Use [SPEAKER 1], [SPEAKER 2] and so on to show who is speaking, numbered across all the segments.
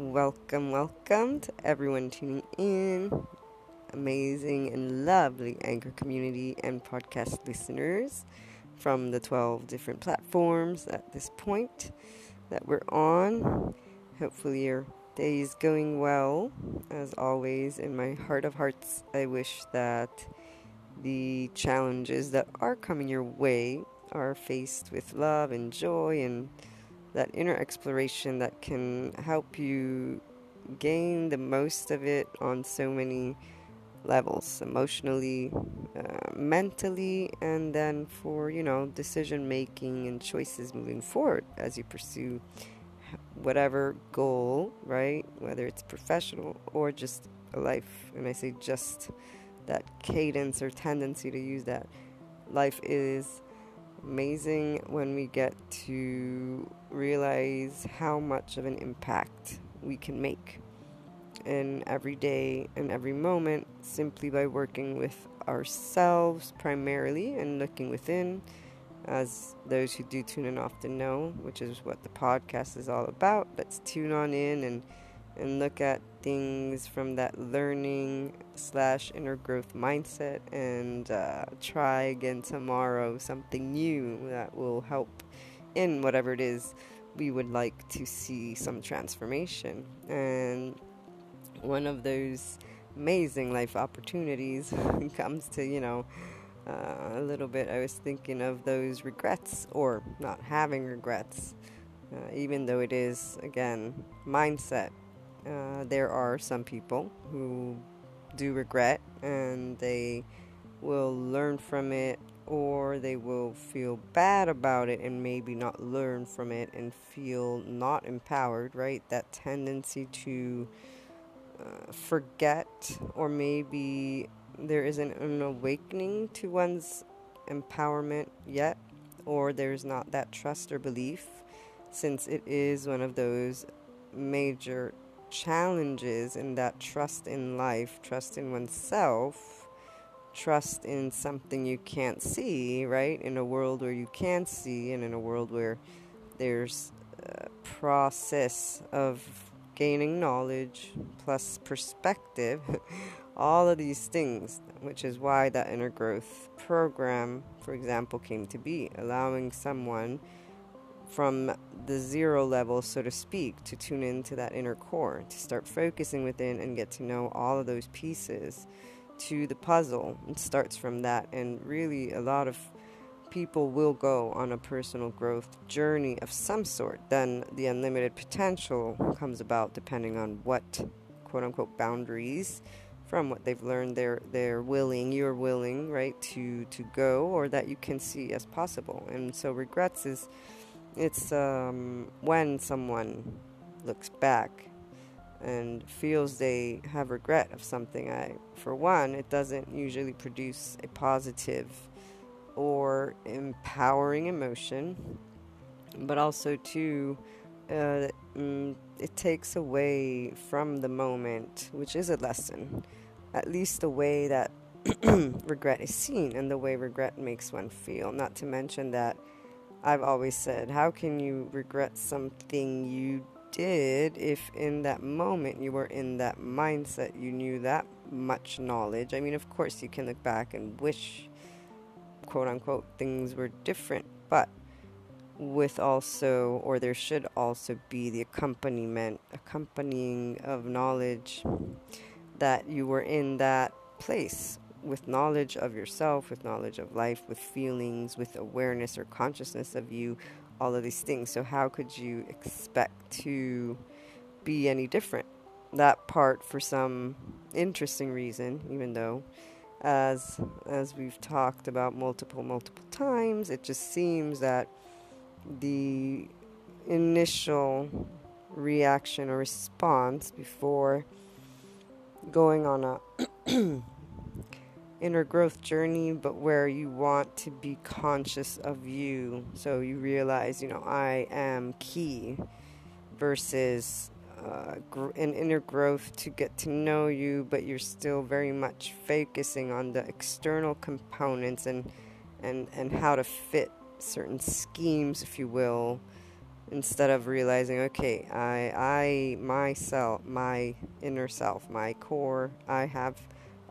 [SPEAKER 1] Welcome, welcome to everyone tuning in. Amazing and lovely Anchor community and podcast listeners from the 12 different platforms at this point that we're on. Hopefully, your day is going well. As always, in my heart of hearts, I wish that the challenges that are coming your way are faced with love and joy and that inner exploration that can help you gain the most of it on so many levels emotionally uh, mentally and then for you know decision making and choices moving forward as you pursue whatever goal right? Whether it's professional or just a life and i say just that cadence or tendency to use that. Life is amazing when we get to realize how much of an impact we can make in every day and every moment simply by working with ourselves primarily and looking within as those who do tune in often know which is what the podcast is all about. Let's tune on in and and look at things from that learning slash inner growth mindset and uh, try again tomorrow something new that will help in whatever it is we would like to see some transformation. And one of those amazing life opportunities comes to you know uh, a little bit i was thinking of those regrets or not having regrets uh, even though it is again mindset uh, there are some people who do regret and they will learn from it or they will feel bad about it and maybe not learn from it and feel not empowered, right? That tendency to uh, forget, or maybe there isn't an awakening to one's empowerment yet, or there's not that trust or belief, since it is one of those major challenges in that trust in life, trust in oneself, trust in something you can't see, right? In a world where you can't see, and in a world where there's a process of gaining knowledge plus perspective, all of these things, which is why that inner growth program, for example, came to be, allowing someone from the zero level, so to speak, to tune into that inner core, to start focusing within and get to know all of those pieces to the puzzle. It starts from that, and really, a lot of people will go on a personal growth journey of some sort. Then the unlimited potential comes about depending on what quote unquote boundaries from what they've learned they're they're willing you're willing right to to go or that you can see as possible and so regrets is it's um, when someone looks back and feels they have regret of something. I, for one, it doesn't usually produce a positive or empowering emotion, but also too, uh, mm, it takes away from the moment, which is a lesson, at least the way that regret is seen and the way regret makes one feel. Not to mention that I've always said, how can you regret something you did if in that moment you were in that mindset, you knew that much knowledge? I mean, of course, you can look back and wish, quote unquote, things were different, but with also, or there should also be the accompaniment, accompanying of knowledge that you were in that place with knowledge of yourself, with knowledge of life, with feelings, with awareness or consciousness of you, all of these things. So, how could you expect to be any different? That part, for some interesting reason, even though, as as we've talked about multiple multiple times, it just seems that the initial reaction or response before going on a inner growth journey, but where you want to be conscious of you. So you realize, you know, I am key versus uh, gr- an inner growth to get to know you, but you're still very much focusing on the external components and, and, and how to fit certain schemes, if you will, instead of realizing, okay, I, I, myself, my inner self, my core, I have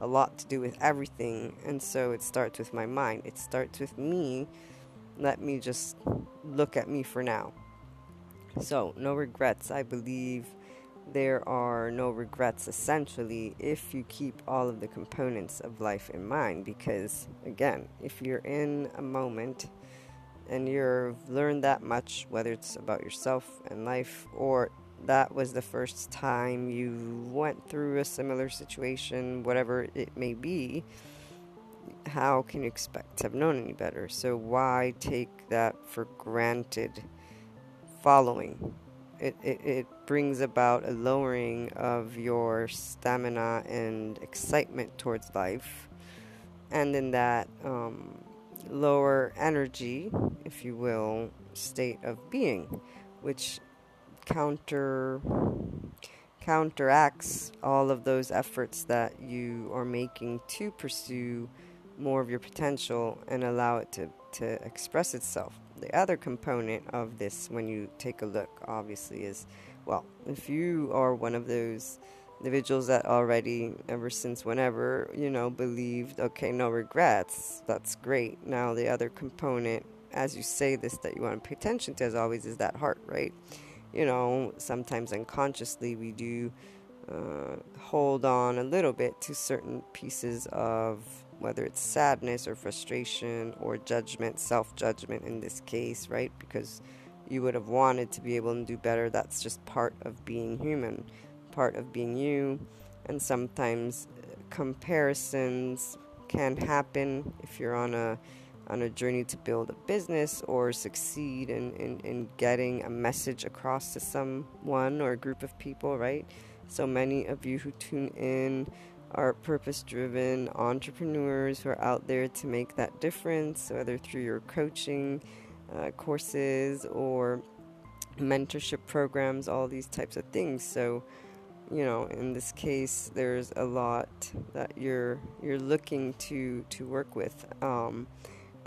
[SPEAKER 1] a lot to do with everything, and so it starts with my mind. It starts with me. Let me just look at me for now. So, no regrets. I believe there are no regrets essentially if you keep all of the components of life in mind. Because, again, if you're in a moment and you've learned that much, whether it's about yourself and life or that was the first time you went through a similar situation, whatever it may be, how can you expect to have known any better? So, why take that for granted following? It, it, it brings about a lowering of your stamina and excitement towards life. And in that um, lower energy, if you will, state of being, which counter counteracts all of those efforts that you are making to pursue more of your potential and allow it to, to express itself. The other component of this, when you take a look, obviously, is well, if you are one of those individuals that already, ever since whenever, you know, believed, okay, no regrets, that's great. Now, the other component, as you say this, that you want to pay attention to, as always, is that heart, right? You know, sometimes unconsciously we do uh, hold on a little bit to certain pieces of whether it's sadness or frustration or judgment, self judgment in this case, right? Because you would have wanted to be able to do better. That's just part of being human, part of being you. And sometimes uh, comparisons can happen if you're on a on a journey to build a business or succeed in, in, in getting a message across to someone or a group of people, right? So many of you who tune in are purpose driven entrepreneurs who are out there to make that difference, whether through your coaching uh, courses or mentorship programs, all these types of things. So, you know, in this case, there's a lot that you're you're looking to to work with. Um,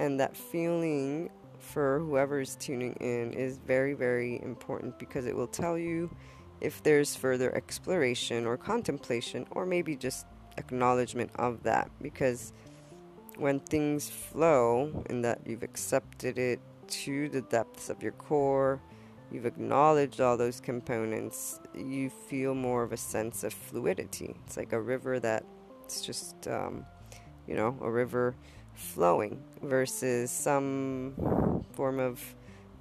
[SPEAKER 1] and that feeling for whoever is tuning in is very, very important because it will tell you if there's further exploration or contemplation, or maybe just acknowledgement of that. Because when things flow in that you've accepted it to the depths of your core, you've acknowledged all those components, you feel more of a sense of fluidity. It's like a river that's just, um, you know, a river flowing versus some form of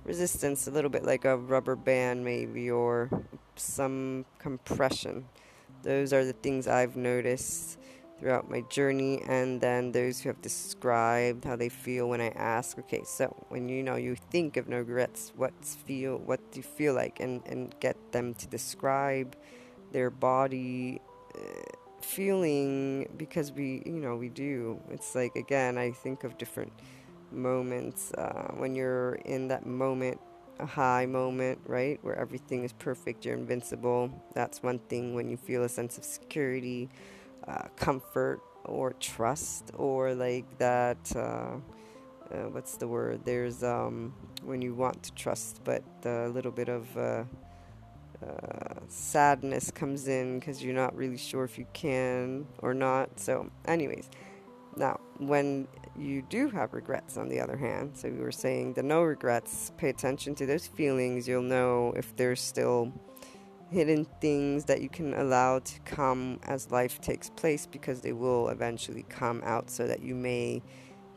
[SPEAKER 1] resistance, a little bit like a rubber band, maybe, or some compression. Those are the things I've noticed throughout my journey, and then those who have described how they feel when I ask, okay, so when you know you think of no regrets, what's feel, what do you feel like, and and get them to describe their body. Uh, feeling because we you know we do. It's like again i think of different moments uh, when you're in that moment a high moment right where everything is perfect you're invincible. That's one thing when you feel a sense of security uh, comfort or trust or like that uh, uh what's the word? There's um, when you want to trust but a little bit of sadness comes in because you're not really sure if you can or not. So, anyways, now when you do have regrets, on the other hand, so we were saying the no regrets, pay attention to those feelings. You'll know if there's still hidden things that you can allow to come as life takes place because they will eventually come out so that you may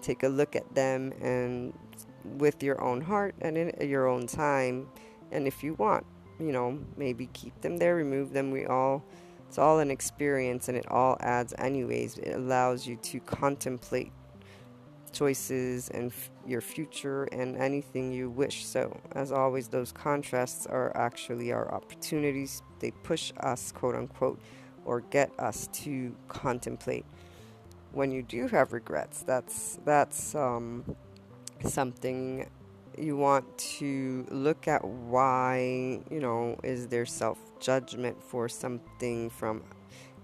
[SPEAKER 1] take a look at them and with your own heart and in your own time and if you want you know, maybe keep them there, remove them. We all, it's all an experience and it all adds, anyways. It allows you to contemplate choices and f- your future and anything you wish. So, as always, those contrasts are actually our opportunities. They push us, quote unquote, or get us to contemplate. When you do have regrets, that's that's um, something you want to look at why, you know, is there self judgment for something from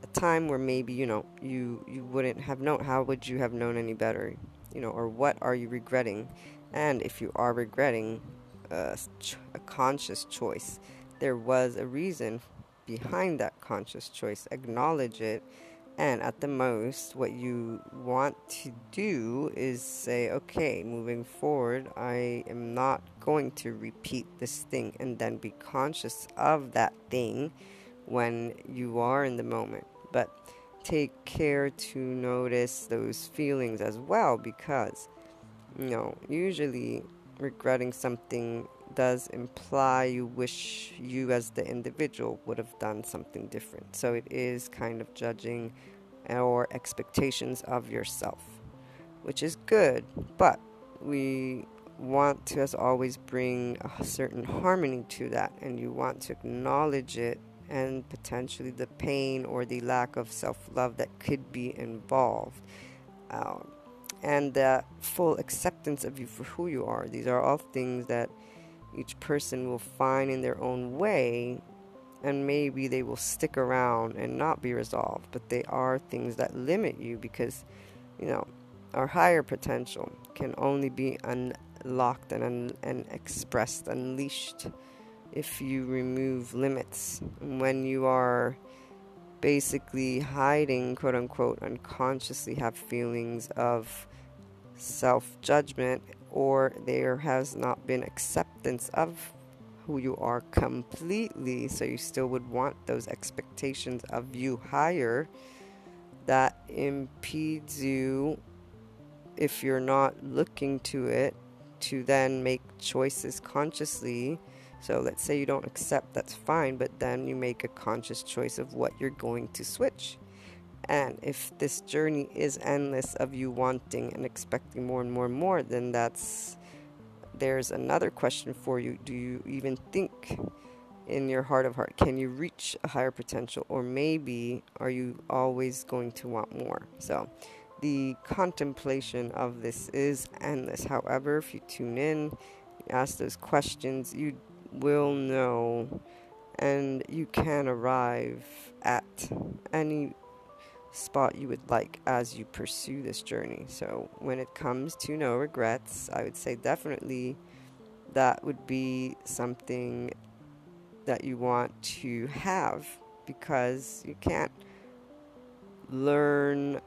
[SPEAKER 1] a time where maybe, you know, you, you wouldn't have known. How would you have known any better? You know, or what are you regretting? And if you are regretting, uh, a, a conscious choice. There was a reason behind that conscious choice. Acknowledge it and at the most, what you want to do is say, okay, moving forward, I am not going to repeat this thing and then be conscious of that thing when you are in the moment. But take care to notice those feelings as well because, you know, usually regretting something does imply you wish you as the individual would have done something different. So it is kind of judging or expectations of yourself, which is good, but we want to, as always, bring a certain harmony to that, and you want to acknowledge it and potentially the pain or the lack of self love that could be involved. Um, and the full acceptance of you for who you are. These are all things that each person will find in their own way and maybe they will stick around and not be resolved, but they are things that limit you because, you know, our higher potential can only be unlocked and, un- and expressed, unleashed if you remove limits. When you are basically hiding, quote unquote, unconsciously have feelings of self judgment or there has not been acceptance of who you are completely, so you still would want those expectations of you higher, that impedes you if you're not looking to it to then make choices consciously. So let's say you don't accept, that's fine, but then you make a conscious choice of what you're going to switch. And if this journey is endless of you wanting and expecting more and more and more, then that's there's another question for you. Do you even think in your heart of heart, can you reach a higher potential? Or maybe are you always going to want more? So the contemplation of this is endless. However, if you tune in, ask those questions, you will know and you can arrive at any spot you would like as you pursue this journey. So, when it comes to no regrets, I would say definitely that would be something that you want to have because you can't learn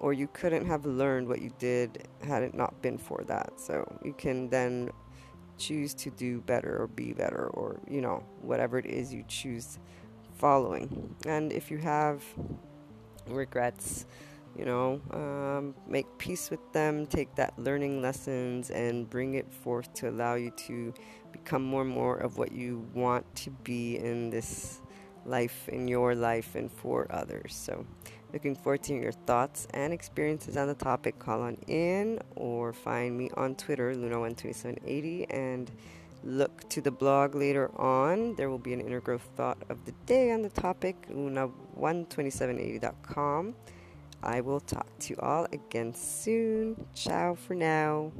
[SPEAKER 1] or you couldn't have learned what you did had it not been for that. So, you can then choose to do better or be better or, you know, whatever it is you choose following. And if you have regrets you know um, make peace with them take that learning lessons and bring it forth to allow you to become more and more of what you want to be in this life in your life and for others. So looking forward to your thoughts and experiences on the topic. Call on in or find me on twitter luna12780 and look to the blog later on. There will be an inner growth thought of the day on the topic, luna12780.com. I will talk to you all again soon. Ciao for now.